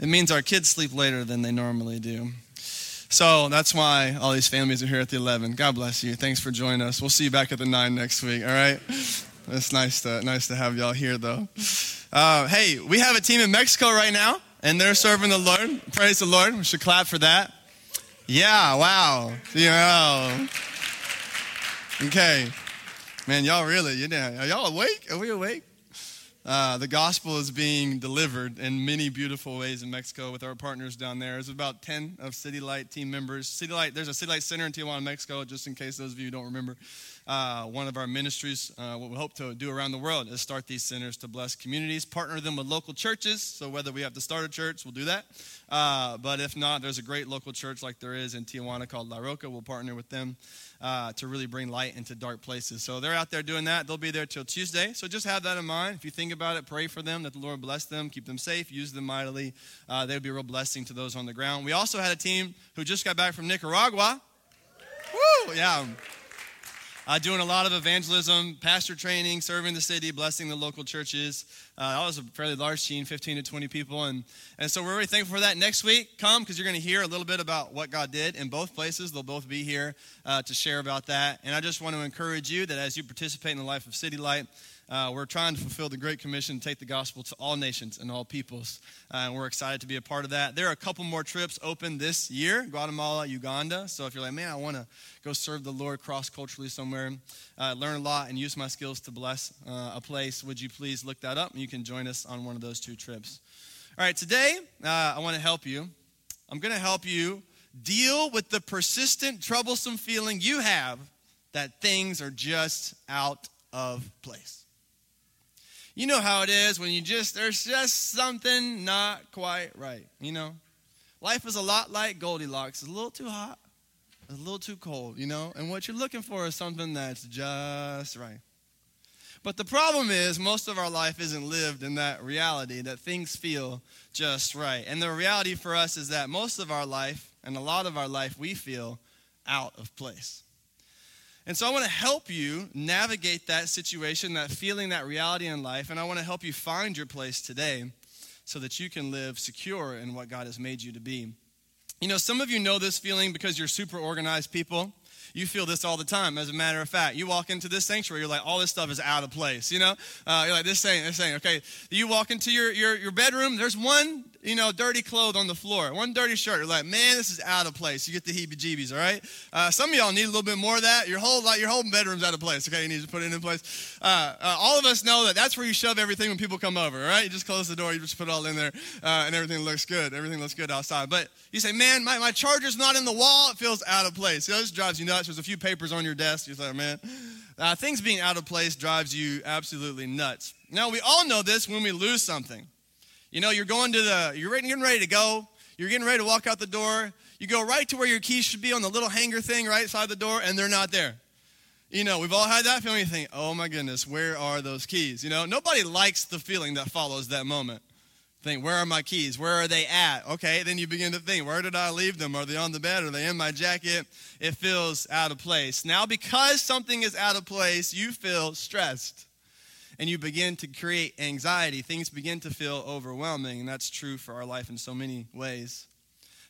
It means our kids sleep later than they normally do. So that's why all these families are here at the 11. God bless you. Thanks for joining us. We'll see you back at the 9 next week, all right? It's nice to, nice to have y'all here, though. Uh, hey, we have a team in Mexico right now, and they're serving the Lord. Praise the Lord. We should clap for that. Yeah, wow. Yeah. Okay. Man, y'all really, you know, are y'all awake? Are we awake? Uh, the gospel is being delivered in many beautiful ways in Mexico with our partners down there. There's about 10 of City Light team members. City Light, there's a City Light Center in Tijuana, Mexico, just in case those of you don't remember. Uh, one of our ministries, uh, what we hope to do around the world is start these centers to bless communities, partner them with local churches. So whether we have to start a church, we'll do that. Uh, but if not, there's a great local church like there is in Tijuana called La Roca. We'll partner with them uh, to really bring light into dark places. So they're out there doing that. They'll be there till Tuesday. So just have that in mind. If you think about it, pray for them that the Lord bless them, keep them safe, use them mightily. Uh, they would be a real blessing to those on the ground. We also had a team who just got back from Nicaragua. Woo! Yeah uh, doing a lot of evangelism, pastor training, serving the city, blessing the local churches. Uh, that was a fairly large team, 15 to 20 people. And, and so we're really thankful for that. Next week, come because you're going to hear a little bit about what God did in both places. They'll both be here uh, to share about that. And I just want to encourage you that as you participate in the life of City Light, uh, we're trying to fulfill the Great Commission to take the gospel to all nations and all peoples. Uh, and we're excited to be a part of that. There are a couple more trips open this year Guatemala, Uganda. So if you're like, man, I want to go serve the Lord cross culturally somewhere, uh, learn a lot, and use my skills to bless uh, a place, would you please look that up? And you can join us on one of those two trips. All right, today uh, I want to help you. I'm going to help you deal with the persistent, troublesome feeling you have that things are just out of place. You know how it is when you just, there's just something not quite right, you know? Life is a lot like Goldilocks. It's a little too hot, it's a little too cold, you know? And what you're looking for is something that's just right. But the problem is, most of our life isn't lived in that reality that things feel just right. And the reality for us is that most of our life, and a lot of our life, we feel out of place. And so I want to help you navigate that situation, that feeling, that reality in life, and I want to help you find your place today so that you can live secure in what God has made you to be. You know, some of you know this feeling because you're super organized people. You feel this all the time. As a matter of fact, you walk into this sanctuary, you're like, all this stuff is out of place. You know, uh, you're like this thing, this thing. Okay, you walk into your, your your bedroom. There's one you know, dirty clothes on the floor, one dirty shirt. You're like, man, this is out of place. You get the heebie-jeebies, all right? Uh, some of y'all need a little bit more of that. Your whole like your whole bedroom's out of place. Okay, you need to put it in place. Uh, uh, all of us know that that's where you shove everything when people come over, all right? You just close the door, you just put it all in there, uh, and everything looks good. Everything looks good outside. But you say, man, my, my charger's not in the wall. It feels out of place. You know, this drives you nuts. There's a few papers on your desk. You're like, man, uh, things being out of place drives you absolutely nuts. Now we all know this when we lose something. You know, you're going to the, you're getting ready to go. You're getting ready to walk out the door. You go right to where your keys should be on the little hanger thing right side the door, and they're not there. You know, we've all had that feeling. You think, oh my goodness, where are those keys? You know, nobody likes the feeling that follows that moment. Think, where are my keys? Where are they at? Okay, then you begin to think, where did I leave them? Are they on the bed? Are they in my jacket? It feels out of place. Now, because something is out of place, you feel stressed and you begin to create anxiety. Things begin to feel overwhelming, and that's true for our life in so many ways.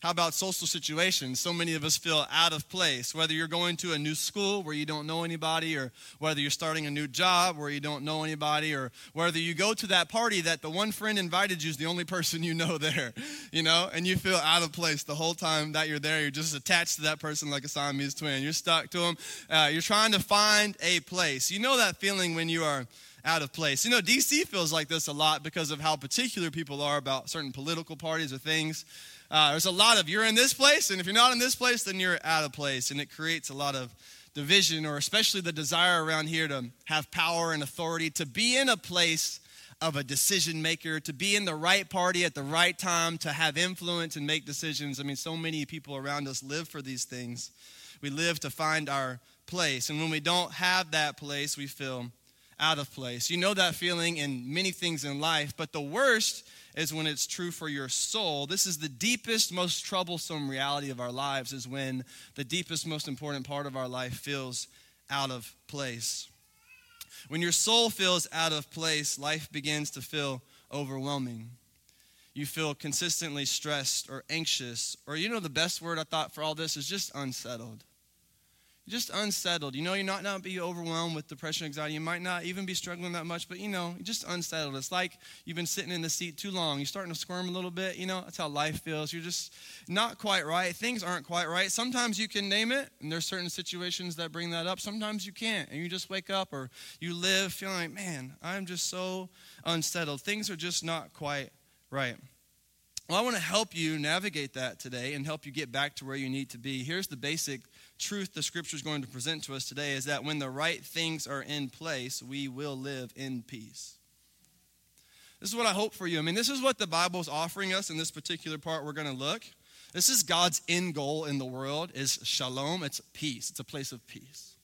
How about social situations? So many of us feel out of place, whether you're going to a new school where you don't know anybody, or whether you're starting a new job where you don't know anybody, or whether you go to that party that the one friend invited you is the only person you know there, you know, and you feel out of place the whole time that you're there. You're just attached to that person like a Siamese twin. You're stuck to them. Uh, you're trying to find a place. You know that feeling when you are out of place. You know, DC feels like this a lot because of how particular people are about certain political parties or things. Uh, there's a lot of you're in this place, and if you're not in this place, then you're out of place. And it creates a lot of division, or especially the desire around here to have power and authority, to be in a place of a decision maker, to be in the right party at the right time, to have influence and make decisions. I mean, so many people around us live for these things. We live to find our place. And when we don't have that place, we feel out of place. You know that feeling in many things in life, but the worst is when it's true for your soul. This is the deepest, most troublesome reality of our lives, is when the deepest, most important part of our life feels out of place. When your soul feels out of place, life begins to feel overwhelming. you feel consistently stressed or anxious, or you know, the best word I thought for all this is just unsettled. Just unsettled. You know, you might not be overwhelmed with depression, anxiety. You might not even be struggling that much, but you know, just unsettled. It's like you've been sitting in the seat too long. You're starting to squirm a little bit. You know, that's how life feels. You're just not quite right. Things aren't quite right. Sometimes you can name it, and there's certain situations that bring that up. Sometimes you can't, and you just wake up or you live feeling like, man, I'm just so unsettled. Things are just not quite right. Well, I want to help you navigate that today and help you get back to where you need to be. Here's the basic truth the scripture is going to present to us today is that when the right things are in place, we will live in peace. This is what I hope for you. I mean, this is what the Bible is offering us in this particular part we're going to look. This is God's end goal in the world is shalom, it's peace. It's a place of peace.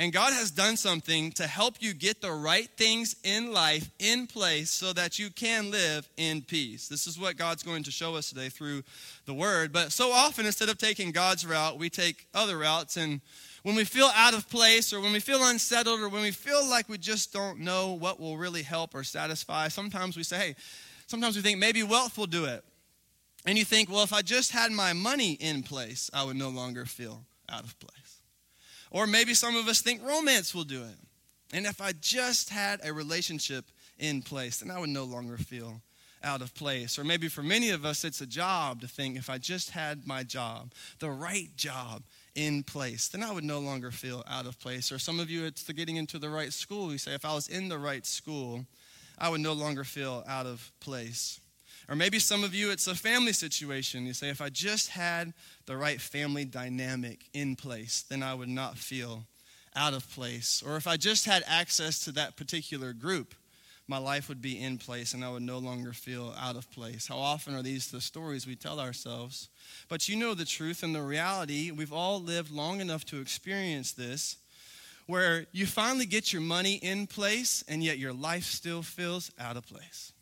And God has done something to help you get the right things in life in place so that you can live in peace. This is what God's going to show us today through the word. But so often, instead of taking God's route, we take other routes. And when we feel out of place or when we feel unsettled or when we feel like we just don't know what will really help or satisfy, sometimes we say, hey, sometimes we think maybe wealth will do it. And you think, well, if I just had my money in place, I would no longer feel out of place. Or maybe some of us think romance will do it. And if I just had a relationship in place, then I would no longer feel out of place. Or maybe for many of us, it's a job to think if I just had my job, the right job in place, then I would no longer feel out of place. Or some of you, it's the getting into the right school. You say, if I was in the right school, I would no longer feel out of place. Or maybe some of you, it's a family situation. You say, if I just had the right family dynamic in place, then I would not feel out of place. Or if I just had access to that particular group, my life would be in place and I would no longer feel out of place. How often are these the stories we tell ourselves? But you know the truth and the reality. We've all lived long enough to experience this where you finally get your money in place and yet your life still feels out of place.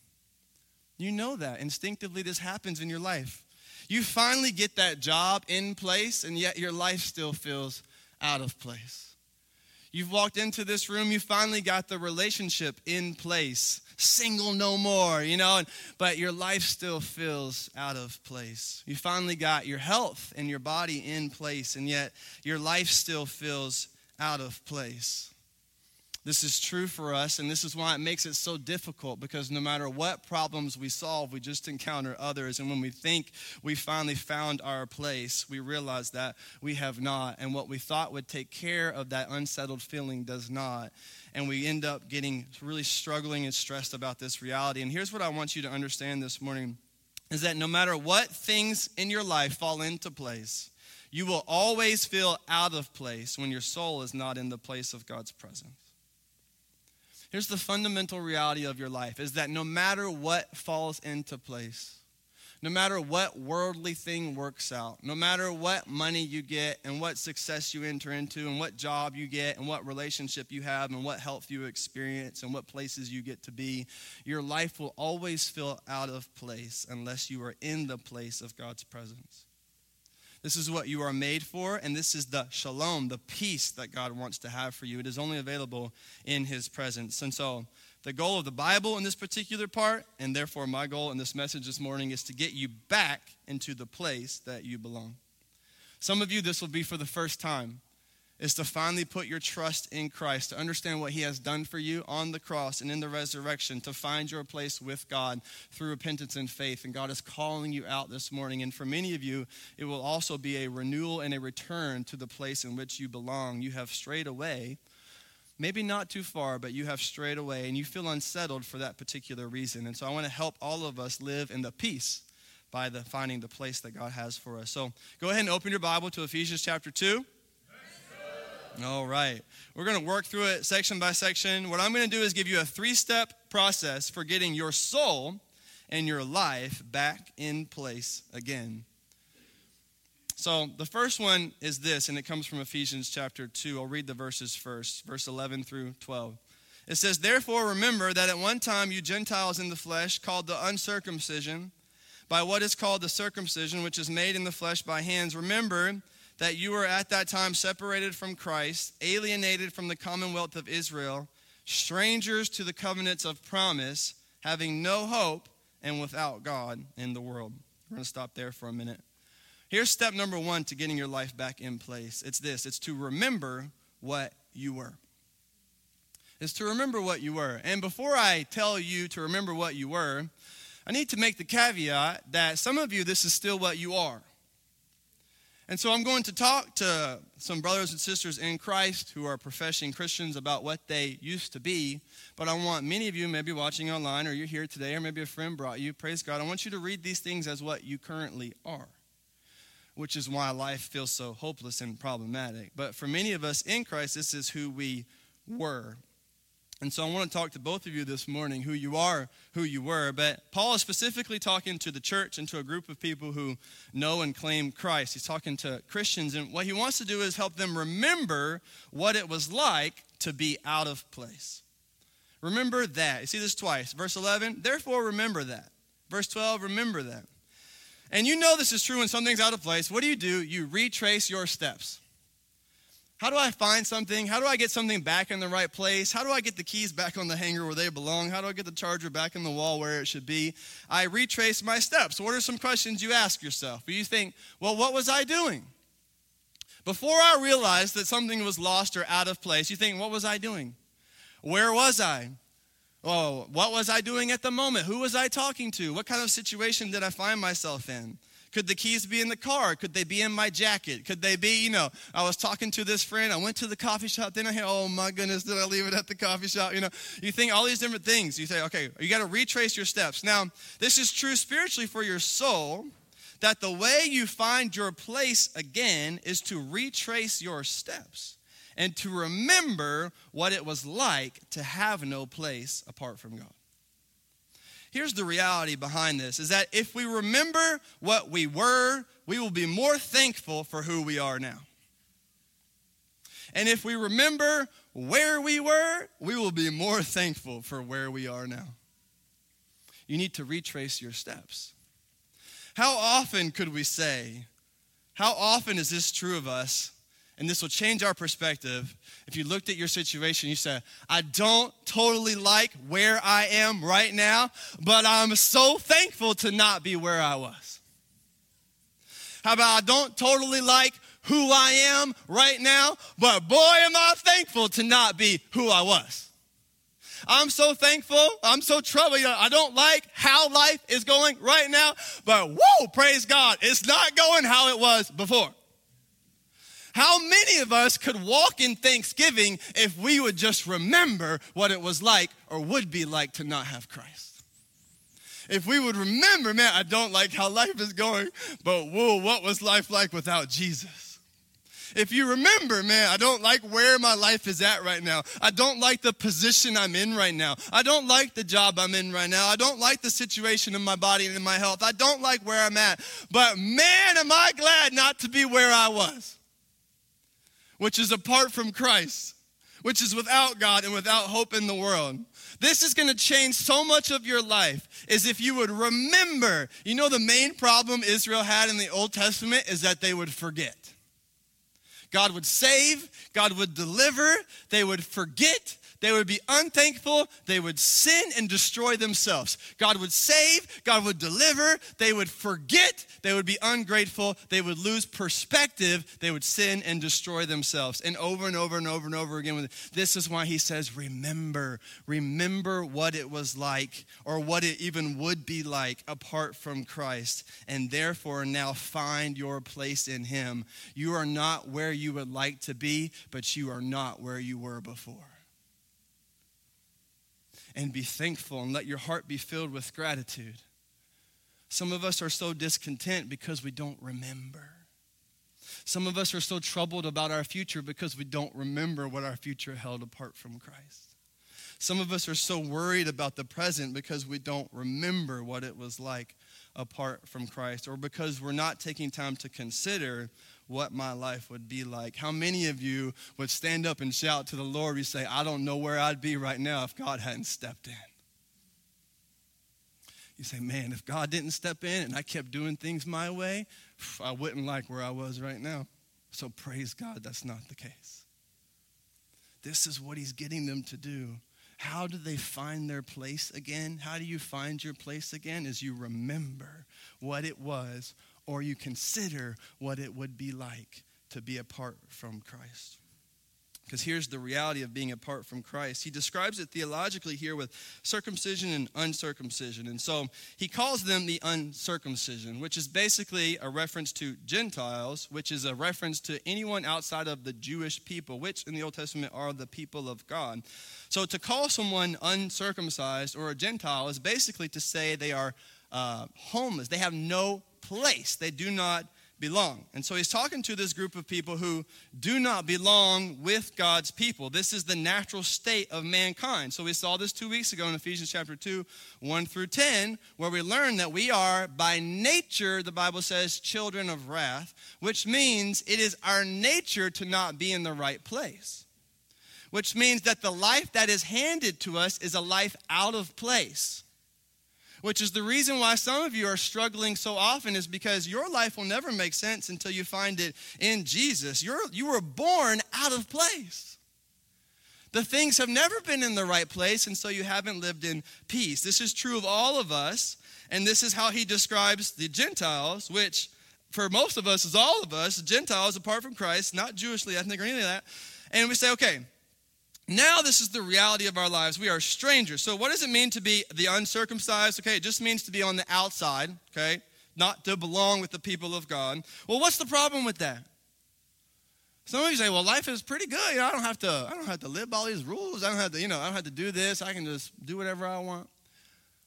You know that. Instinctively, this happens in your life. You finally get that job in place, and yet your life still feels out of place. You've walked into this room, you finally got the relationship in place. Single no more, you know, but your life still feels out of place. You finally got your health and your body in place, and yet your life still feels out of place. This is true for us, and this is why it makes it so difficult because no matter what problems we solve, we just encounter others. And when we think we finally found our place, we realize that we have not. And what we thought would take care of that unsettled feeling does not. And we end up getting really struggling and stressed about this reality. And here's what I want you to understand this morning is that no matter what things in your life fall into place, you will always feel out of place when your soul is not in the place of God's presence. Here's the fundamental reality of your life is that no matter what falls into place, no matter what worldly thing works out, no matter what money you get and what success you enter into and what job you get and what relationship you have and what health you experience and what places you get to be, your life will always feel out of place unless you are in the place of God's presence. This is what you are made for, and this is the shalom, the peace that God wants to have for you. It is only available in His presence. And so, the goal of the Bible in this particular part, and therefore my goal in this message this morning, is to get you back into the place that you belong. Some of you, this will be for the first time is to finally put your trust in Christ, to understand what He has done for you on the cross and in the resurrection, to find your place with God through repentance and faith. And God is calling you out this morning. And for many of you, it will also be a renewal and a return to the place in which you belong. You have strayed away. Maybe not too far, but you have strayed away and you feel unsettled for that particular reason. And so I want to help all of us live in the peace by the finding the place that God has for us. So go ahead and open your Bible to Ephesians chapter 2. All right. We're going to work through it section by section. What I'm going to do is give you a three step process for getting your soul and your life back in place again. So the first one is this, and it comes from Ephesians chapter 2. I'll read the verses first, verse 11 through 12. It says, Therefore, remember that at one time you Gentiles in the flesh, called the uncircumcision, by what is called the circumcision, which is made in the flesh by hands, remember that you were at that time separated from Christ, alienated from the commonwealth of Israel, strangers to the covenants of promise, having no hope and without God in the world. We're going to stop there for a minute. Here's step number one to getting your life back in place it's this it's to remember what you were. It's to remember what you were. And before I tell you to remember what you were, I need to make the caveat that some of you, this is still what you are. And so I'm going to talk to some brothers and sisters in Christ who are professing Christians about what they used to be. But I want many of you, maybe watching online or you're here today, or maybe a friend brought you, praise God, I want you to read these things as what you currently are, which is why life feels so hopeless and problematic. But for many of us in Christ, this is who we were. And so I want to talk to both of you this morning who you are, who you were. But Paul is specifically talking to the church and to a group of people who know and claim Christ. He's talking to Christians. And what he wants to do is help them remember what it was like to be out of place. Remember that. You see this twice. Verse 11, therefore remember that. Verse 12, remember that. And you know this is true when something's out of place. What do you do? You retrace your steps. How do I find something? How do I get something back in the right place? How do I get the keys back on the hanger where they belong? How do I get the charger back in the wall where it should be? I retrace my steps. What are some questions you ask yourself? You think, well, what was I doing? Before I realized that something was lost or out of place, you think, what was I doing? Where was I? Oh, what was I doing at the moment? Who was I talking to? What kind of situation did I find myself in? Could the keys be in the car? Could they be in my jacket? Could they be, you know, I was talking to this friend, I went to the coffee shop, then I hear, oh my goodness, did I leave it at the coffee shop? You know, you think all these different things. You say, okay, you got to retrace your steps. Now, this is true spiritually for your soul, that the way you find your place again is to retrace your steps and to remember what it was like to have no place apart from God. Here's the reality behind this is that if we remember what we were, we will be more thankful for who we are now. And if we remember where we were, we will be more thankful for where we are now. You need to retrace your steps. How often could we say, how often is this true of us? And this will change our perspective. If you looked at your situation, you said, I don't totally like where I am right now, but I'm so thankful to not be where I was. How about I don't totally like who I am right now, but boy, am I thankful to not be who I was. I'm so thankful. I'm so troubled. I don't like how life is going right now, but whoa, praise God, it's not going how it was before. How many of us could walk in Thanksgiving if we would just remember what it was like or would be like to not have Christ? If we would remember, man, I don't like how life is going, but whoa, what was life like without Jesus? If you remember, man, I don't like where my life is at right now. I don't like the position I'm in right now. I don't like the job I'm in right now. I don't like the situation in my body and in my health. I don't like where I'm at. But man, am I glad not to be where I was which is apart from Christ, which is without God and without hope in the world. This is going to change so much of your life is if you would remember. You know, the main problem Israel had in the Old Testament is that they would forget. God would save, God would deliver, they would forget, they would be unthankful, they would sin and destroy themselves. God would save, God would deliver, they would forget, they would be ungrateful, they would lose perspective, they would sin and destroy themselves. And over and over and over and over again, this is why he says, Remember, remember what it was like, or what it even would be like apart from Christ, and therefore now find your place in him. You are not where you would like to be, but you are not where you were before and be thankful and let your heart be filled with gratitude. Some of us are so discontent because we don't remember. Some of us are so troubled about our future because we don't remember what our future held apart from Christ. Some of us are so worried about the present because we don't remember what it was like apart from Christ, or because we're not taking time to consider what my life would be like. How many of you would stand up and shout to the Lord? You say, I don't know where I'd be right now if God hadn't stepped in. You say, man, if God didn't step in and I kept doing things my way, I wouldn't like where I was right now. So praise God, that's not the case. This is what he's getting them to do. how do they find their place again? How do you find your place again? Is you remember what it was or you consider what it would be like to be apart from Christ. Because here's the reality of being apart from Christ. He describes it theologically here with circumcision and uncircumcision. And so he calls them the uncircumcision, which is basically a reference to Gentiles, which is a reference to anyone outside of the Jewish people, which in the Old Testament are the people of God. So to call someone uncircumcised or a Gentile is basically to say they are uh, homeless, they have no place, they do not belong. And so he's talking to this group of people who do not belong with God's people. This is the natural state of mankind. So we saw this two weeks ago in Ephesians chapter 2, 1 through 10, where we learned that we are by nature, the Bible says, children of wrath, which means it is our nature to not be in the right place. Which means that the life that is handed to us is a life out of place which is the reason why some of you are struggling so often is because your life will never make sense until you find it in Jesus. You're, you were born out of place. The things have never been in the right place, and so you haven't lived in peace. This is true of all of us, and this is how he describes the Gentiles, which for most of us is all of us, Gentiles apart from Christ, not Jewishly ethnic or anything like that. And we say, okay, now, this is the reality of our lives. We are strangers. So, what does it mean to be the uncircumcised? Okay, it just means to be on the outside, okay? Not to belong with the people of God. Well, what's the problem with that? Some of you say, well, life is pretty good. You know, I don't have to, I don't have to live by all these rules. I don't have to, you know, I don't have to do this. I can just do whatever I want.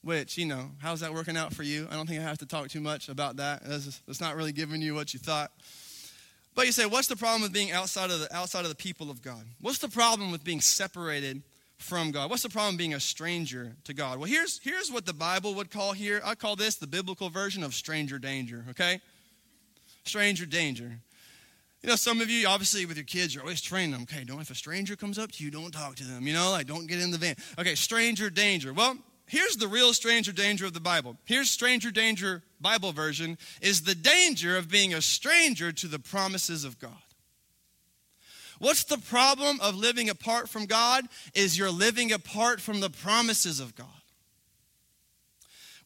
Which, you know, how's that working out for you? I don't think I have to talk too much about that. It's not really giving you what you thought. But you say, what's the problem with being outside of the outside of the people of God? What's the problem with being separated from God? What's the problem being a stranger to God? Well, here's here's what the Bible would call here. I call this the biblical version of stranger danger, okay? Stranger danger. You know, some of you, obviously, with your kids, you're always training them. Okay, don't if a stranger comes up to you, don't talk to them. You know, like don't get in the van. Okay, stranger danger. Well, here's the real stranger danger of the Bible. Here's stranger danger, Bible version, is the danger of being a stranger to the promises of God. What's the problem of living apart from God? Is you're living apart from the promises of God.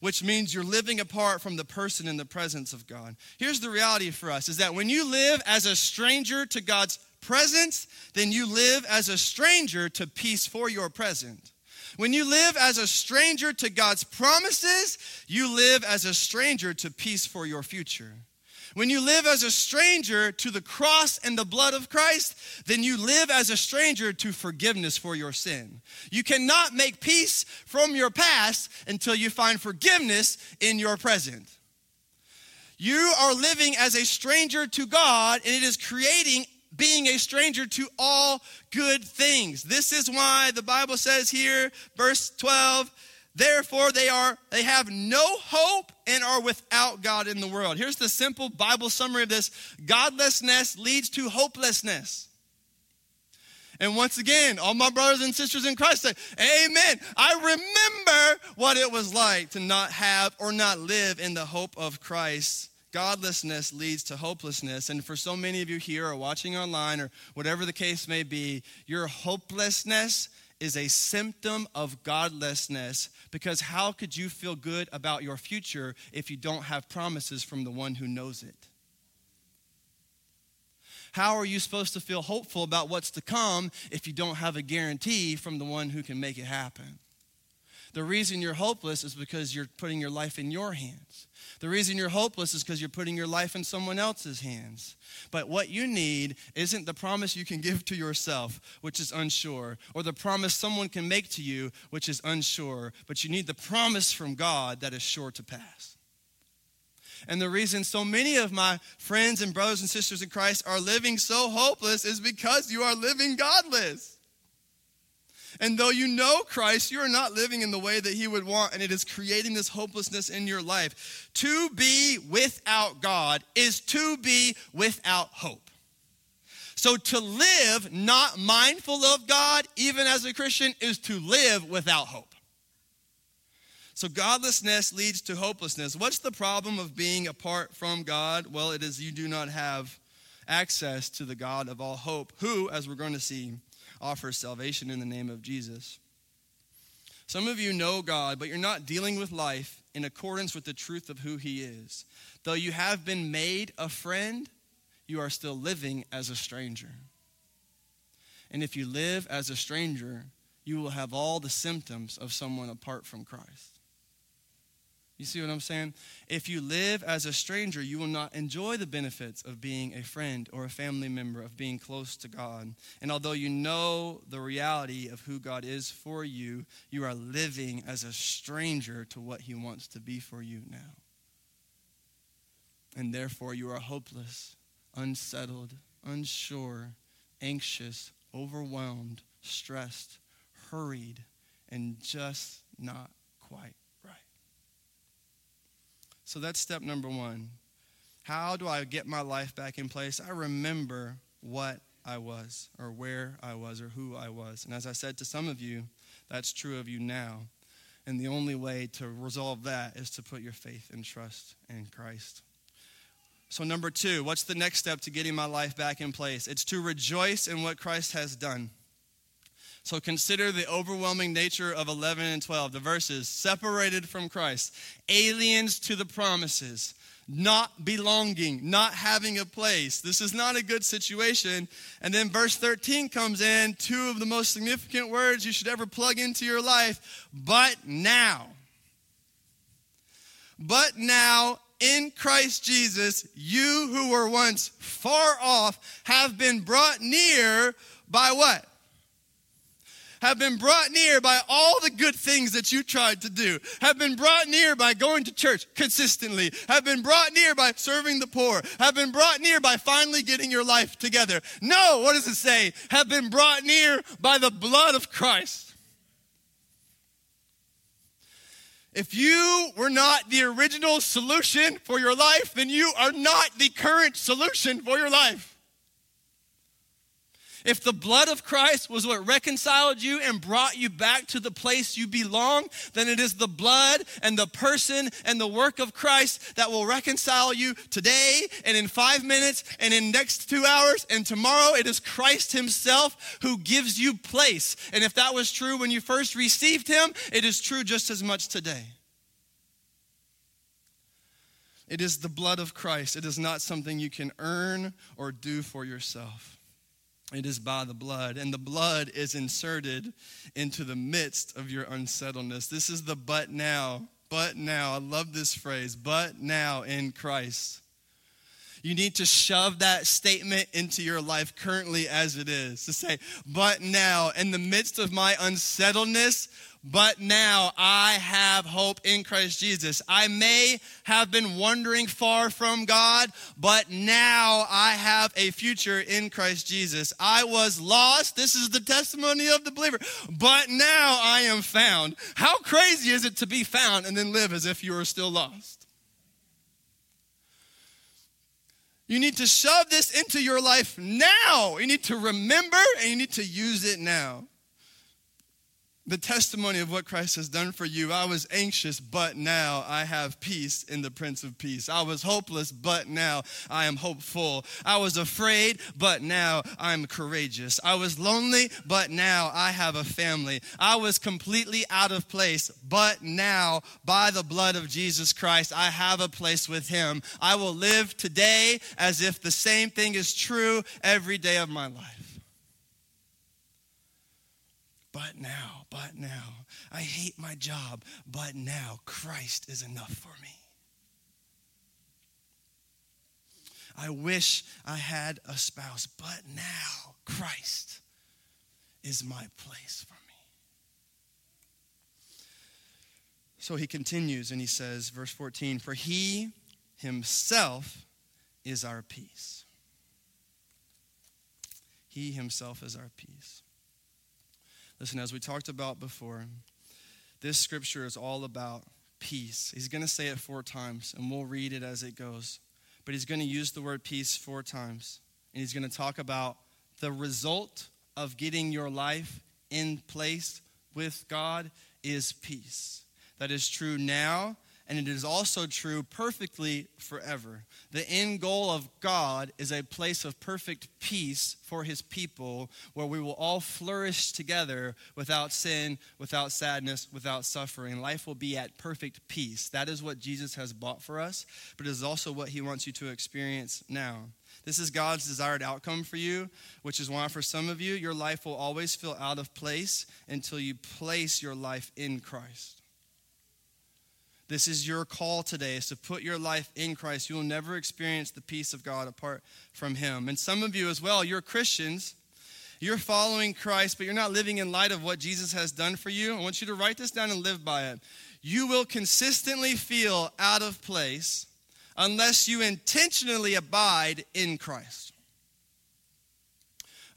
Which means you're living apart from the person in the presence of God. Here's the reality for us is that when you live as a stranger to God's presence, then you live as a stranger to peace for your present. When you live as a stranger to God's promises, you live as a stranger to peace for your future. When you live as a stranger to the cross and the blood of Christ, then you live as a stranger to forgiveness for your sin. You cannot make peace from your past until you find forgiveness in your present. You are living as a stranger to God, and it is creating being a stranger to all good things. This is why the Bible says here, verse 12, therefore they are they have no hope and are without God in the world. Here's the simple Bible summary of this. Godlessness leads to hopelessness. And once again, all my brothers and sisters in Christ say, Amen. I remember what it was like to not have or not live in the hope of Christ Godlessness leads to hopelessness. And for so many of you here or watching online or whatever the case may be, your hopelessness is a symptom of godlessness because how could you feel good about your future if you don't have promises from the one who knows it? How are you supposed to feel hopeful about what's to come if you don't have a guarantee from the one who can make it happen? The reason you're hopeless is because you're putting your life in your hands. The reason you're hopeless is because you're putting your life in someone else's hands. But what you need isn't the promise you can give to yourself, which is unsure, or the promise someone can make to you, which is unsure, but you need the promise from God that is sure to pass. And the reason so many of my friends and brothers and sisters in Christ are living so hopeless is because you are living godless. And though you know Christ, you are not living in the way that He would want, and it is creating this hopelessness in your life. To be without God is to be without hope. So to live not mindful of God, even as a Christian, is to live without hope. So godlessness leads to hopelessness. What's the problem of being apart from God? Well, it is you do not have access to the God of all hope, who, as we're going to see, offers salvation in the name of Jesus. Some of you know God, but you're not dealing with life in accordance with the truth of who He is. Though you have been made a friend, you are still living as a stranger. And if you live as a stranger, you will have all the symptoms of someone apart from Christ. You see what I'm saying? If you live as a stranger, you will not enjoy the benefits of being a friend or a family member, of being close to God. And although you know the reality of who God is for you, you are living as a stranger to what He wants to be for you now. And therefore, you are hopeless, unsettled, unsure, anxious, overwhelmed, stressed, hurried, and just not quite so that's step number one. How do I get my life back in place? I remember what I was, or where I was, or who I was. And as I said to some of you, that's true of you now. And the only way to resolve that is to put your faith and trust in Christ. So, number two, what's the next step to getting my life back in place? It's to rejoice in what Christ has done. So consider the overwhelming nature of 11 and 12, the verses separated from Christ, aliens to the promises, not belonging, not having a place. This is not a good situation. And then verse 13 comes in, two of the most significant words you should ever plug into your life, but now. But now in Christ Jesus, you who were once far off have been brought near by what? Have been brought near by all the good things that you tried to do, have been brought near by going to church consistently, have been brought near by serving the poor, have been brought near by finally getting your life together. No, what does it say? Have been brought near by the blood of Christ. If you were not the original solution for your life, then you are not the current solution for your life. If the blood of Christ was what reconciled you and brought you back to the place you belong, then it is the blood and the person and the work of Christ that will reconcile you today and in five minutes and in next two hours and tomorrow. It is Christ Himself who gives you place. And if that was true when you first received Him, it is true just as much today. It is the blood of Christ. It is not something you can earn or do for yourself. It is by the blood, and the blood is inserted into the midst of your unsettledness. This is the but now, but now. I love this phrase, but now in Christ. You need to shove that statement into your life currently as it is to say, but now, in the midst of my unsettledness, but now I have hope in Christ Jesus. I may have been wandering far from God, but now I have a future in Christ Jesus. I was lost. This is the testimony of the believer. But now I am found. How crazy is it to be found and then live as if you are still lost? You need to shove this into your life now. You need to remember and you need to use it now the testimony of what Christ has done for you. I was anxious, but now I have peace in the Prince of Peace. I was hopeless, but now I am hopeful. I was afraid, but now I'm courageous. I was lonely, but now I have a family. I was completely out of place, but now by the blood of Jesus Christ, I have a place with Him. I will live today as if the same thing is true every day of my life. But now, but now, I hate my job, but now Christ is enough for me. I wish I had a spouse, but now Christ is my place for me. So he continues and he says, verse 14, For he himself is our peace. He himself is our peace. Listen, as we talked about before, this scripture is all about peace. He's going to say it four times, and we'll read it as it goes. But he's going to use the word peace four times. And he's going to talk about the result of getting your life in place with God is peace. That is true now and it is also true perfectly forever. The end goal of God is a place of perfect peace for his people where we will all flourish together without sin, without sadness, without suffering. Life will be at perfect peace. That is what Jesus has bought for us, but it is also what he wants you to experience now. This is God's desired outcome for you, which is why for some of you, your life will always feel out of place until you place your life in Christ. This is your call today is to put your life in Christ. You will never experience the peace of God apart from him. And some of you as well, you're Christians. You're following Christ, but you're not living in light of what Jesus has done for you. I want you to write this down and live by it. You will consistently feel out of place unless you intentionally abide in Christ.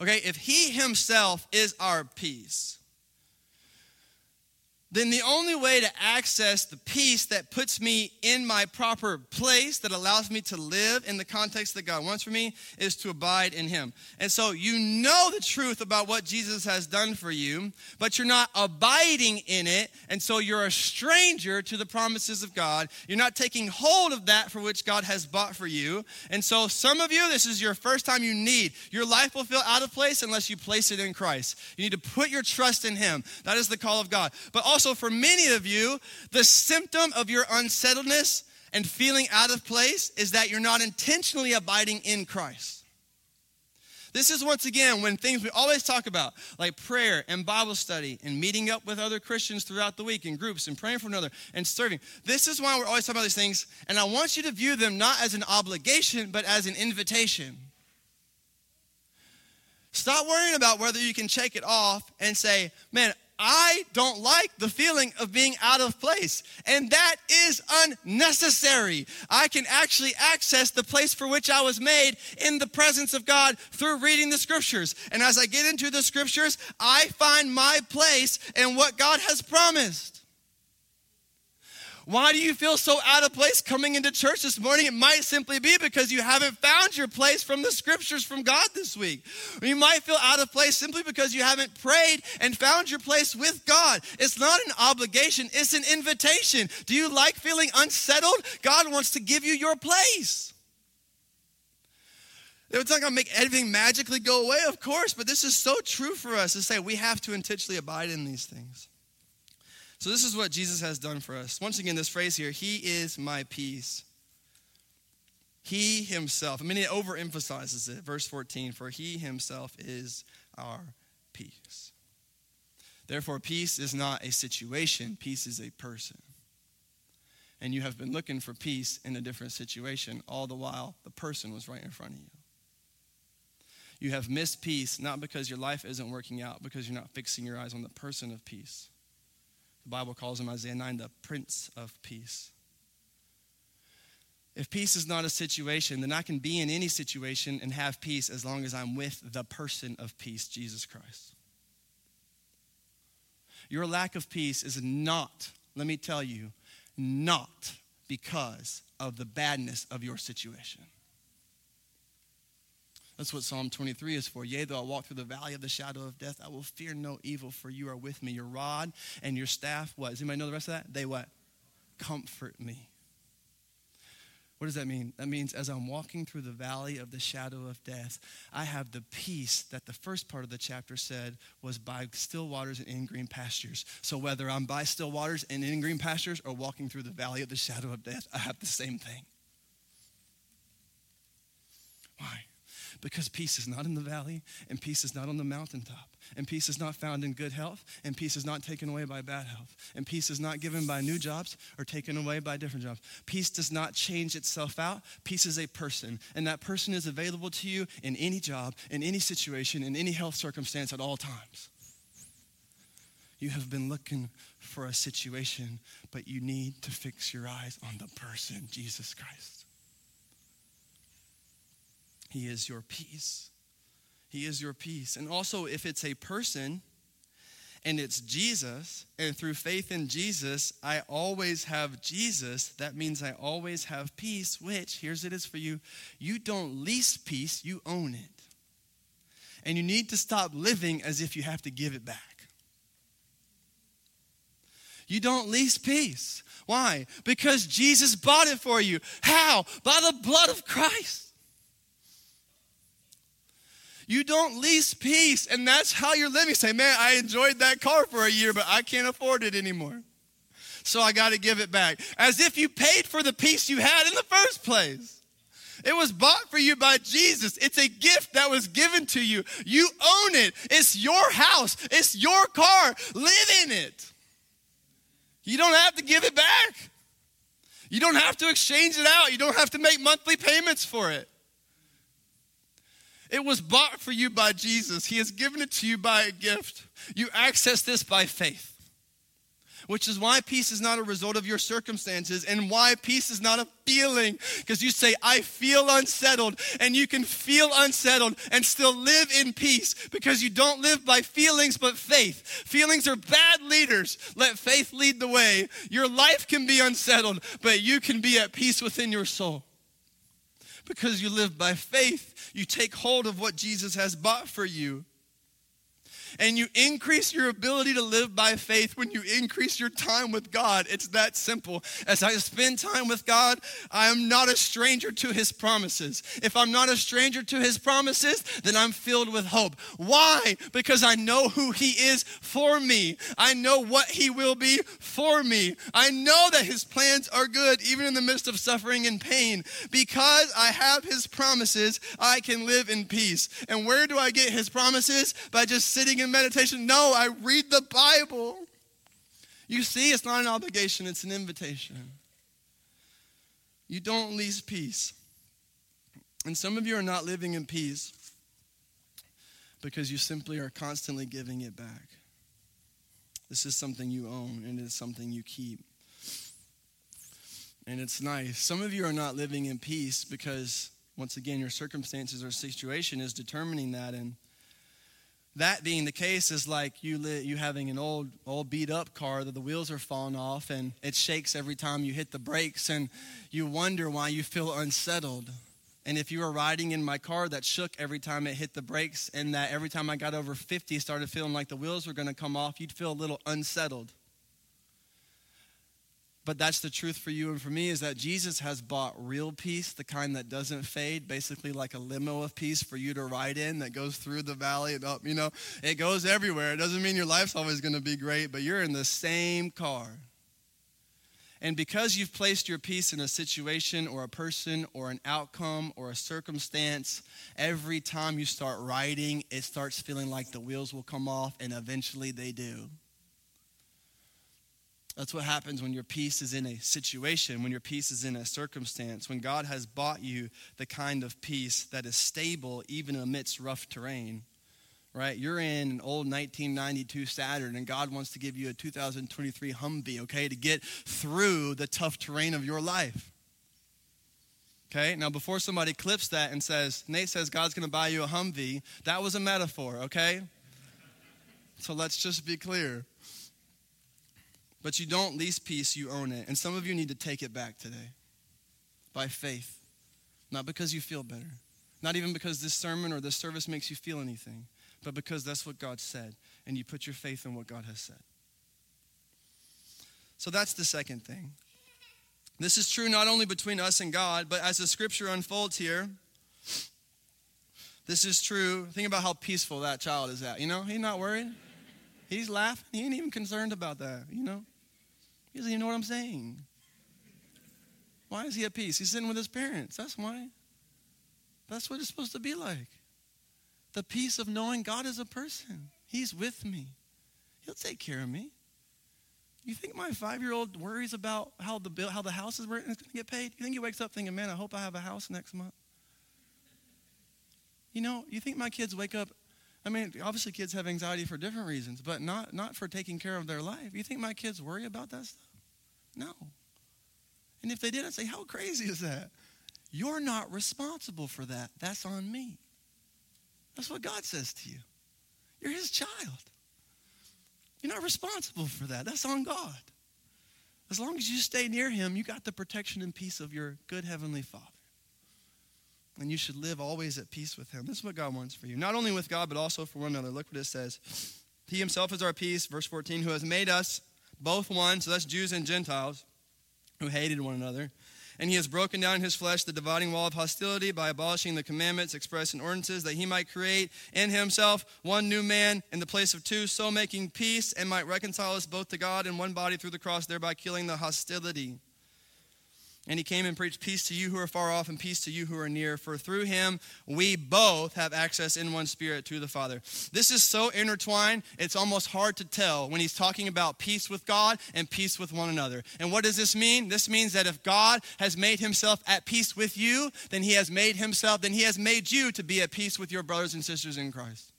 Okay, if He Himself is our peace, then the only way to access the peace that puts me in my proper place, that allows me to live in the context that God wants for me, is to abide in Him. And so you know the truth about what Jesus has done for you, but you're not abiding in it. And so you're a stranger to the promises of God. You're not taking hold of that for which God has bought for you. And so some of you, this is your first time you need. Your life will feel out of place unless you place it in Christ. You need to put your trust in Him. That is the call of God. But also, also, for many of you, the symptom of your unsettledness and feeling out of place is that you're not intentionally abiding in Christ. This is once again when things we always talk about, like prayer and Bible study and meeting up with other Christians throughout the week in groups and praying for another and serving. This is why we're always talking about these things. And I want you to view them not as an obligation, but as an invitation. Stop worrying about whether you can check it off and say, man, I don't like the feeling of being out of place. And that is unnecessary. I can actually access the place for which I was made in the presence of God through reading the scriptures. And as I get into the scriptures, I find my place in what God has promised. Why do you feel so out of place coming into church this morning? It might simply be because you haven't found your place from the scriptures from God this week. You might feel out of place simply because you haven't prayed and found your place with God. It's not an obligation, it's an invitation. Do you like feeling unsettled? God wants to give you your place. It's not going to make everything magically go away, of course, but this is so true for us to say we have to intentionally abide in these things. So, this is what Jesus has done for us. Once again, this phrase here, He is my peace. He Himself, I mean, it overemphasizes it. Verse 14, for He Himself is our peace. Therefore, peace is not a situation, peace is a person. And you have been looking for peace in a different situation, all the while the person was right in front of you. You have missed peace not because your life isn't working out, because you're not fixing your eyes on the person of peace. The Bible calls him, Isaiah 9, the Prince of Peace. If peace is not a situation, then I can be in any situation and have peace as long as I'm with the person of peace, Jesus Christ. Your lack of peace is not, let me tell you, not because of the badness of your situation. That's what Psalm 23 is for. Yea, though I walk through the valley of the shadow of death, I will fear no evil, for you are with me. Your rod and your staff, what? Does anybody know the rest of that? They what? Comfort me. What does that mean? That means as I'm walking through the valley of the shadow of death, I have the peace that the first part of the chapter said was by still waters and in green pastures. So whether I'm by still waters and in green pastures or walking through the valley of the shadow of death, I have the same thing. Why? Because peace is not in the valley, and peace is not on the mountaintop, and peace is not found in good health, and peace is not taken away by bad health, and peace is not given by new jobs or taken away by different jobs. Peace does not change itself out. Peace is a person, and that person is available to you in any job, in any situation, in any health circumstance at all times. You have been looking for a situation, but you need to fix your eyes on the person, Jesus Christ. He is your peace. He is your peace. And also, if it's a person and it's Jesus, and through faith in Jesus, I always have Jesus, that means I always have peace, which, here's it is for you you don't lease peace, you own it. And you need to stop living as if you have to give it back. You don't lease peace. Why? Because Jesus bought it for you. How? By the blood of Christ. You don't lease peace, and that's how you're living. Say, man, I enjoyed that car for a year, but I can't afford it anymore. So I got to give it back. As if you paid for the peace you had in the first place. It was bought for you by Jesus. It's a gift that was given to you. You own it. It's your house, it's your car. Live in it. You don't have to give it back. You don't have to exchange it out. You don't have to make monthly payments for it. It was bought for you by Jesus. He has given it to you by a gift. You access this by faith which is why peace is not a result of your circumstances and why peace is not a feeling. Because you say, I feel unsettled, and you can feel unsettled and still live in peace because you don't live by feelings but faith. Feelings are bad leaders. Let faith lead the way. Your life can be unsettled, but you can be at peace within your soul. Because you live by faith, you take hold of what Jesus has bought for you and you increase your ability to live by faith when you increase your time with God. It's that simple. As I spend time with God, I am not a stranger to his promises. If I'm not a stranger to his promises, then I'm filled with hope. Why? Because I know who he is for me. I know what he will be for me. I know that his plans are good even in the midst of suffering and pain. Because I have his promises, I can live in peace. And where do I get his promises? By just sitting in meditation. No, I read the Bible. You see, it's not an obligation, it's an invitation. You don't lease peace. And some of you are not living in peace because you simply are constantly giving it back. This is something you own and it's something you keep. And it's nice. Some of you are not living in peace because, once again, your circumstances or situation is determining that. And that being the case is like you li- you having an old old beat up car that the wheels are falling off and it shakes every time you hit the brakes and you wonder why you feel unsettled. And if you were riding in my car that shook every time it hit the brakes and that every time i got over 50 started feeling like the wheels were going to come off you'd feel a little unsettled but that's the truth for you and for me is that Jesus has bought real peace, the kind that doesn't fade, basically like a limo of peace for you to ride in that goes through the valley and up. You know, it goes everywhere. It doesn't mean your life's always going to be great, but you're in the same car. And because you've placed your peace in a situation or a person or an outcome or a circumstance, every time you start riding, it starts feeling like the wheels will come off, and eventually they do. That's what happens when your peace is in a situation, when your peace is in a circumstance, when God has bought you the kind of peace that is stable even amidst rough terrain. Right? You're in an old 1992 Saturn, and God wants to give you a 2023 Humvee, okay, to get through the tough terrain of your life. Okay, now before somebody clips that and says, Nate says God's gonna buy you a Humvee, that was a metaphor, okay? So let's just be clear. But you don't lease peace, you own it. And some of you need to take it back today by faith, not because you feel better, not even because this sermon or this service makes you feel anything, but because that's what God said, and you put your faith in what God has said. So that's the second thing. This is true not only between us and God, but as the scripture unfolds here, this is true. Think about how peaceful that child is at. You know, he's not worried. He's laughing. He ain't even concerned about that, you know? He doesn't even know what I'm saying. Why is he at peace? He's sitting with his parents. That's why. That's what it's supposed to be like. The peace of knowing God is a person. He's with me. He'll take care of me. You think my five-year-old worries about how the bill, how the house is going to get paid? You think he wakes up thinking, "Man, I hope I have a house next month." You know, you think my kids wake up I mean, obviously kids have anxiety for different reasons, but not, not for taking care of their life. You think my kids worry about that stuff? No. And if they did, I'd say, how crazy is that? You're not responsible for that. That's on me. That's what God says to you. You're his child. You're not responsible for that. That's on God. As long as you stay near him, you got the protection and peace of your good heavenly Father and you should live always at peace with him. This is what God wants for you. Not only with God, but also for one another. Look what it says. He himself is our peace, verse 14, who has made us both one, so that's Jews and Gentiles who hated one another. And he has broken down in his flesh the dividing wall of hostility by abolishing the commandments expressed in ordinances, that he might create in himself one new man in the place of two, so making peace and might reconcile us both to God in one body through the cross, thereby killing the hostility. And he came and preached peace to you who are far off and peace to you who are near. For through him we both have access in one spirit to the Father. This is so intertwined, it's almost hard to tell when he's talking about peace with God and peace with one another. And what does this mean? This means that if God has made himself at peace with you, then he has made himself, then he has made you to be at peace with your brothers and sisters in Christ.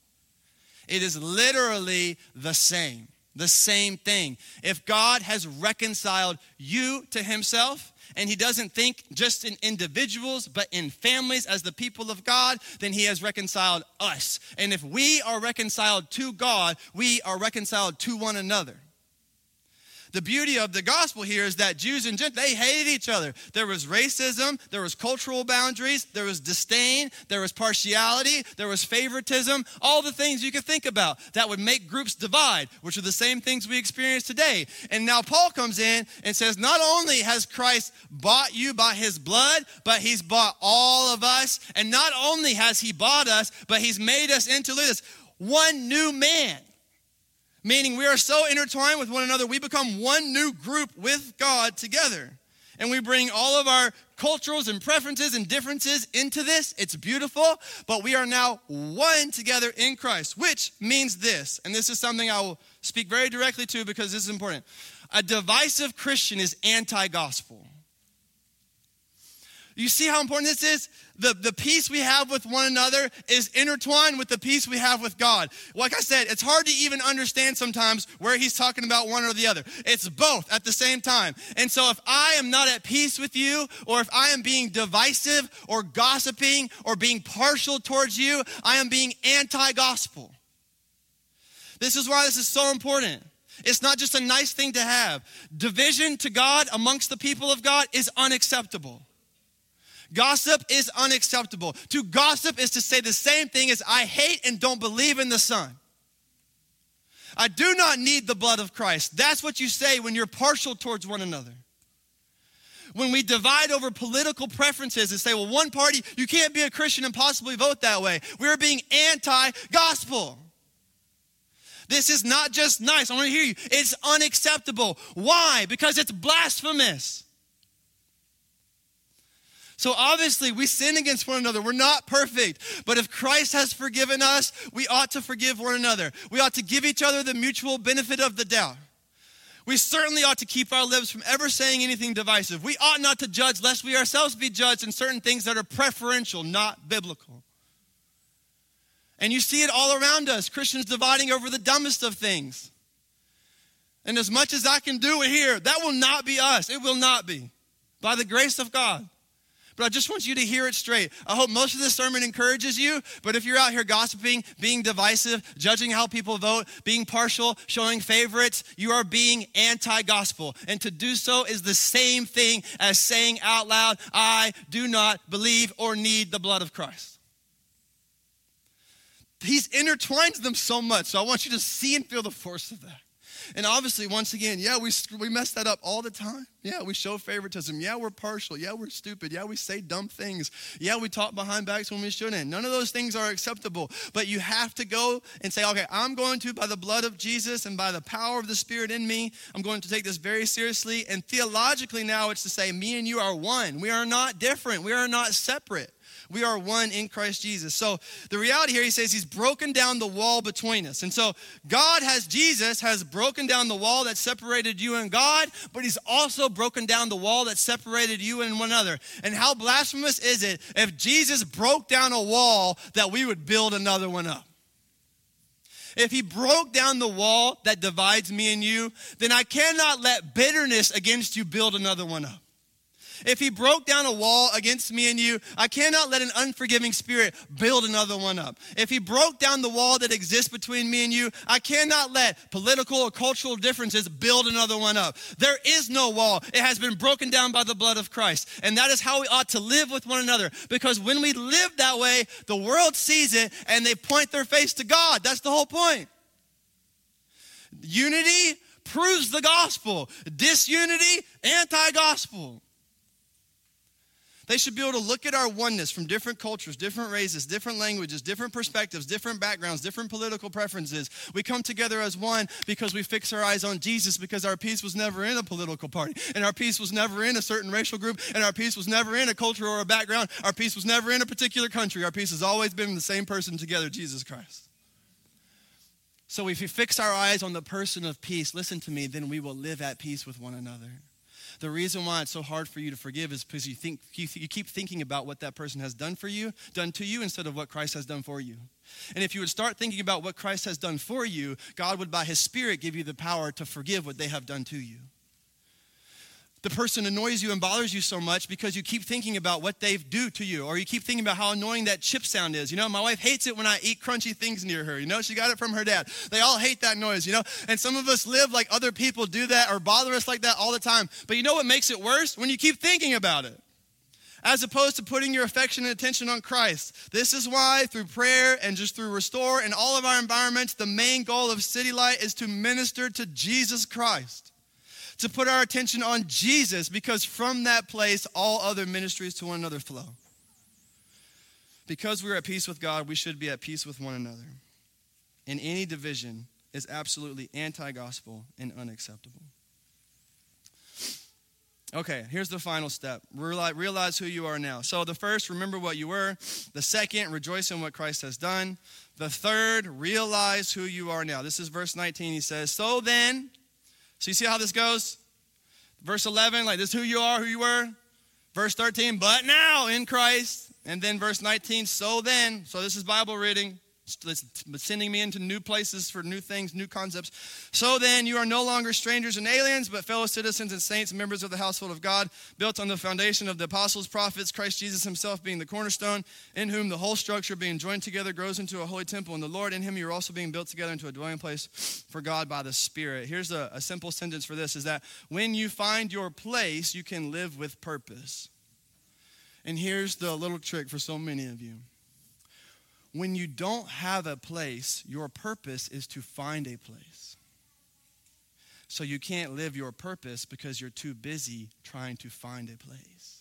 It is literally the same, the same thing. If God has reconciled you to himself, and he doesn't think just in individuals, but in families as the people of God, then he has reconciled us. And if we are reconciled to God, we are reconciled to one another. The beauty of the gospel here is that Jews and Gentiles, they hated each other. There was racism, there was cultural boundaries, there was disdain, there was partiality, there was favoritism, all the things you could think about that would make groups divide, which are the same things we experience today. And now Paul comes in and says, not only has Christ bought you by his blood, but he's bought all of us. And not only has he bought us, but he's made us into this one new man. Meaning we are so intertwined with one another, we become one new group with God together. And we bring all of our cultures and preferences and differences into this. It's beautiful, but we are now one together in Christ, which means this. And this is something I will speak very directly to because this is important. A divisive Christian is anti gospel. You see how important this is? The, the peace we have with one another is intertwined with the peace we have with God. Like I said, it's hard to even understand sometimes where he's talking about one or the other. It's both at the same time. And so if I am not at peace with you, or if I am being divisive or gossiping or being partial towards you, I am being anti gospel. This is why this is so important. It's not just a nice thing to have. Division to God amongst the people of God is unacceptable. Gossip is unacceptable. To gossip is to say the same thing as I hate and don't believe in the Son. I do not need the blood of Christ. That's what you say when you're partial towards one another. When we divide over political preferences and say, well, one party, you can't be a Christian and possibly vote that way. We're being anti gospel. This is not just nice. I want to hear you. It's unacceptable. Why? Because it's blasphemous. So obviously, we sin against one another. We're not perfect. But if Christ has forgiven us, we ought to forgive one another. We ought to give each other the mutual benefit of the doubt. We certainly ought to keep our lips from ever saying anything divisive. We ought not to judge lest we ourselves be judged in certain things that are preferential, not biblical. And you see it all around us Christians dividing over the dumbest of things. And as much as I can do it here, that will not be us. It will not be. By the grace of God. But I just want you to hear it straight. I hope most of this sermon encourages you, but if you're out here gossiping, being divisive, judging how people vote, being partial, showing favorites, you are being anti gospel. And to do so is the same thing as saying out loud, I do not believe or need the blood of Christ. He's intertwined them so much, so I want you to see and feel the force of that. And obviously, once again, yeah, we, we mess that up all the time. Yeah, we show favoritism. Yeah, we're partial. Yeah, we're stupid. Yeah, we say dumb things. Yeah, we talk behind backs when we shouldn't. None of those things are acceptable. But you have to go and say, okay, I'm going to, by the blood of Jesus and by the power of the Spirit in me, I'm going to take this very seriously. And theologically, now it's to say, me and you are one. We are not different. We are not separate. We are one in Christ Jesus. So the reality here, he says he's broken down the wall between us. And so God has, Jesus has broken down the wall that separated you and God, but he's also broken down the wall that separated you and one another. And how blasphemous is it if Jesus broke down a wall that we would build another one up? If he broke down the wall that divides me and you, then I cannot let bitterness against you build another one up. If he broke down a wall against me and you, I cannot let an unforgiving spirit build another one up. If he broke down the wall that exists between me and you, I cannot let political or cultural differences build another one up. There is no wall. It has been broken down by the blood of Christ. And that is how we ought to live with one another. Because when we live that way, the world sees it and they point their face to God. That's the whole point. Unity proves the gospel. Disunity, anti gospel. They should be able to look at our oneness from different cultures, different races, different languages, different perspectives, different backgrounds, different political preferences. We come together as one because we fix our eyes on Jesus because our peace was never in a political party, and our peace was never in a certain racial group, and our peace was never in a culture or a background. Our peace was never in a particular country. Our peace has always been in the same person together, Jesus Christ. So if we fix our eyes on the person of peace, listen to me, then we will live at peace with one another. The reason why it's so hard for you to forgive is because you think you, you keep thinking about what that person has done for you, done to you, instead of what Christ has done for you. And if you would start thinking about what Christ has done for you, God would, by His Spirit, give you the power to forgive what they have done to you the person annoys you and bothers you so much because you keep thinking about what they've do to you, or you keep thinking about how annoying that chip sound is. You know, my wife hates it when I eat crunchy things near her. You know, she got it from her dad. They all hate that noise, you know? And some of us live like other people do that or bother us like that all the time. But you know what makes it worse? When you keep thinking about it. As opposed to putting your affection and attention on Christ. This is why, through prayer and just through Restore and all of our environments, the main goal of City Light is to minister to Jesus Christ to put our attention on Jesus because from that place, all other ministries to one another flow. Because we're at peace with God, we should be at peace with one another. And any division is absolutely anti gospel and unacceptable. Okay, here's the final step. Realize, realize, who you are now. So, the first, remember what you were. The second, rejoice in what Christ has done. The third, realize who you are now. This is verse 19. He says, So then, so you see how this goes? Verse 11, like this who you are, who you were. Verse 13, but now in Christ. And then verse 19, so then. So this is Bible reading sending me into new places for new things, new concepts. So then, you are no longer strangers and aliens, but fellow citizens and saints, members of the household of God, built on the foundation of the apostles, prophets, Christ Jesus himself being the cornerstone, in whom the whole structure being joined together grows into a holy temple in the Lord. In him, you are also being built together into a dwelling place for God by the Spirit. Here's a, a simple sentence for this is that when you find your place, you can live with purpose. And here's the little trick for so many of you when you don't have a place, your purpose is to find a place. So you can't live your purpose because you're too busy trying to find a place.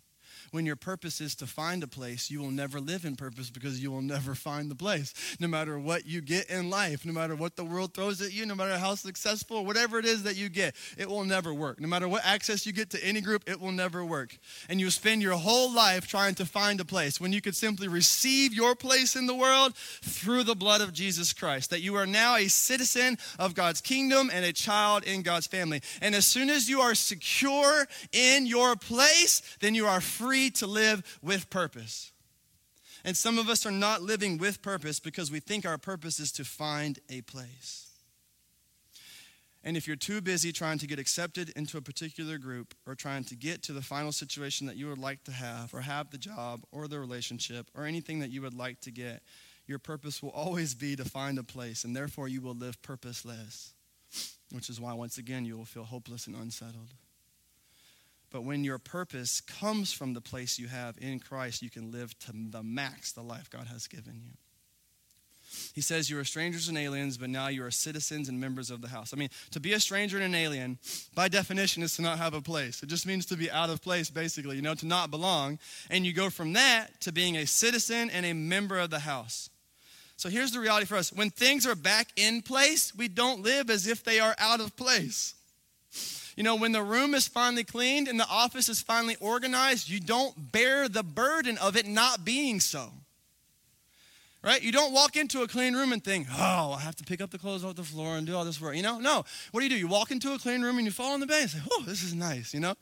When your purpose is to find a place, you will never live in purpose because you will never find the place. No matter what you get in life, no matter what the world throws at you, no matter how successful, whatever it is that you get, it will never work. No matter what access you get to any group, it will never work. And you spend your whole life trying to find a place when you could simply receive your place in the world through the blood of Jesus Christ. That you are now a citizen of God's kingdom and a child in God's family. And as soon as you are secure in your place, then you are free free to live with purpose. And some of us are not living with purpose because we think our purpose is to find a place. And if you're too busy trying to get accepted into a particular group or trying to get to the final situation that you would like to have or have the job or the relationship or anything that you would like to get, your purpose will always be to find a place and therefore you will live purposeless, which is why, once again, you will feel hopeless and unsettled. But when your purpose comes from the place you have in Christ, you can live to the max the life God has given you. He says, You are strangers and aliens, but now you are citizens and members of the house. I mean, to be a stranger and an alien, by definition, is to not have a place. It just means to be out of place, basically, you know, to not belong. And you go from that to being a citizen and a member of the house. So here's the reality for us when things are back in place, we don't live as if they are out of place. You know, when the room is finally cleaned and the office is finally organized, you don't bear the burden of it not being so. Right? You don't walk into a clean room and think, oh, I have to pick up the clothes off the floor and do all this work. You know, no. What do you do? You walk into a clean room and you fall on the bed and say, oh, this is nice, you know?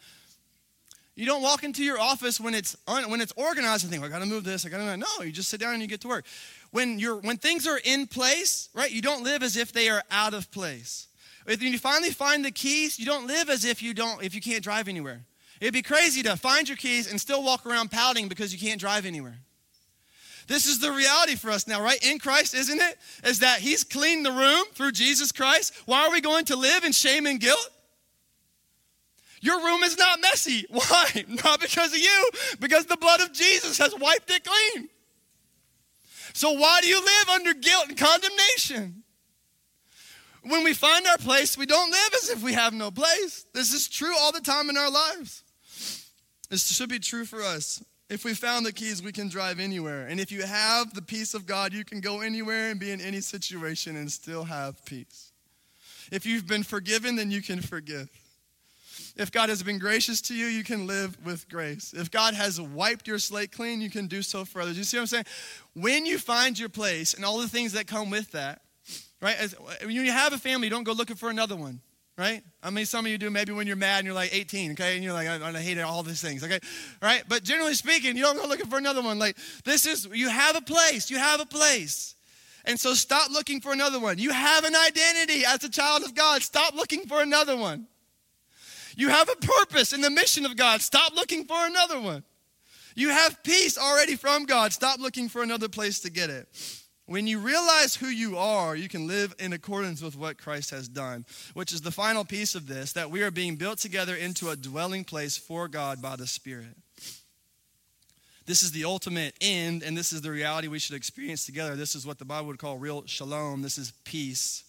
You don't walk into your office when it's un, when it's organized and think, well, I got to move this, I got to no. You just sit down and you get to work. When you're when things are in place, right? You don't live as if they are out of place. If you finally find the keys, you don't live as if you don't if you can't drive anywhere. It'd be crazy to find your keys and still walk around pouting because you can't drive anywhere. This is the reality for us now, right? In Christ, isn't it? Is that He's cleaned the room through Jesus Christ. Why are we going to live in shame and guilt? Your room is not messy. Why? Not because of you, because the blood of Jesus has wiped it clean. So why do you live under guilt and condemnation? When we find our place, we don't live as if we have no place. This is true all the time in our lives. This should be true for us. If we found the keys, we can drive anywhere. And if you have the peace of God, you can go anywhere and be in any situation and still have peace. If you've been forgiven, then you can forgive. If God has been gracious to you, you can live with grace. If God has wiped your slate clean, you can do so for others. You see what I'm saying? When you find your place and all the things that come with that, right? As, when you have a family, don't go looking for another one right? I mean, some of you do maybe when you're mad and you're like 18, okay? And you're like, I, I hate all these things, okay? Right? But generally speaking, you don't go looking for another one. Like, this is, you have a place, you have a place. And so stop looking for another one. You have an identity as a child of God. Stop looking for another one. You have a purpose in the mission of God. Stop looking for another one. You have peace already from God. Stop looking for another place to get it. When you realize who you are, you can live in accordance with what Christ has done, which is the final piece of this that we are being built together into a dwelling place for God by the Spirit. This is the ultimate end, and this is the reality we should experience together. This is what the Bible would call real shalom. This is peace,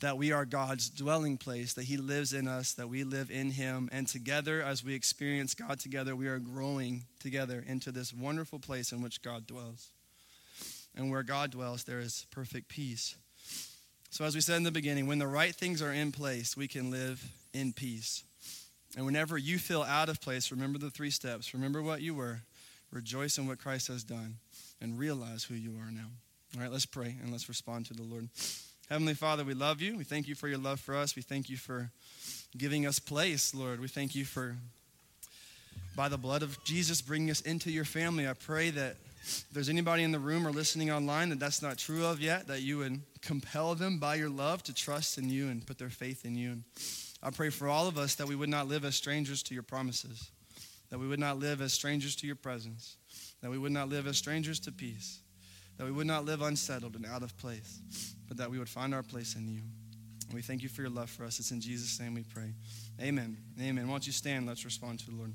that we are God's dwelling place, that He lives in us, that we live in Him. And together, as we experience God together, we are growing together into this wonderful place in which God dwells. And where God dwells, there is perfect peace. So, as we said in the beginning, when the right things are in place, we can live in peace. And whenever you feel out of place, remember the three steps. Remember what you were, rejoice in what Christ has done, and realize who you are now. All right, let's pray and let's respond to the Lord. Heavenly Father, we love you. We thank you for your love for us. We thank you for giving us place, Lord. We thank you for, by the blood of Jesus, bringing us into your family. I pray that if there's anybody in the room or listening online that that's not true of yet, that you would compel them by your love to trust in you and put their faith in you. And I pray for all of us that we would not live as strangers to your promises, that we would not live as strangers to your presence, that we would not live as strangers to peace, that we would not live unsettled and out of place, but that we would find our place in you. And we thank you for your love for us. It's in Jesus' name we pray. Amen. Amen. Why don't you stand? Let's respond to the Lord.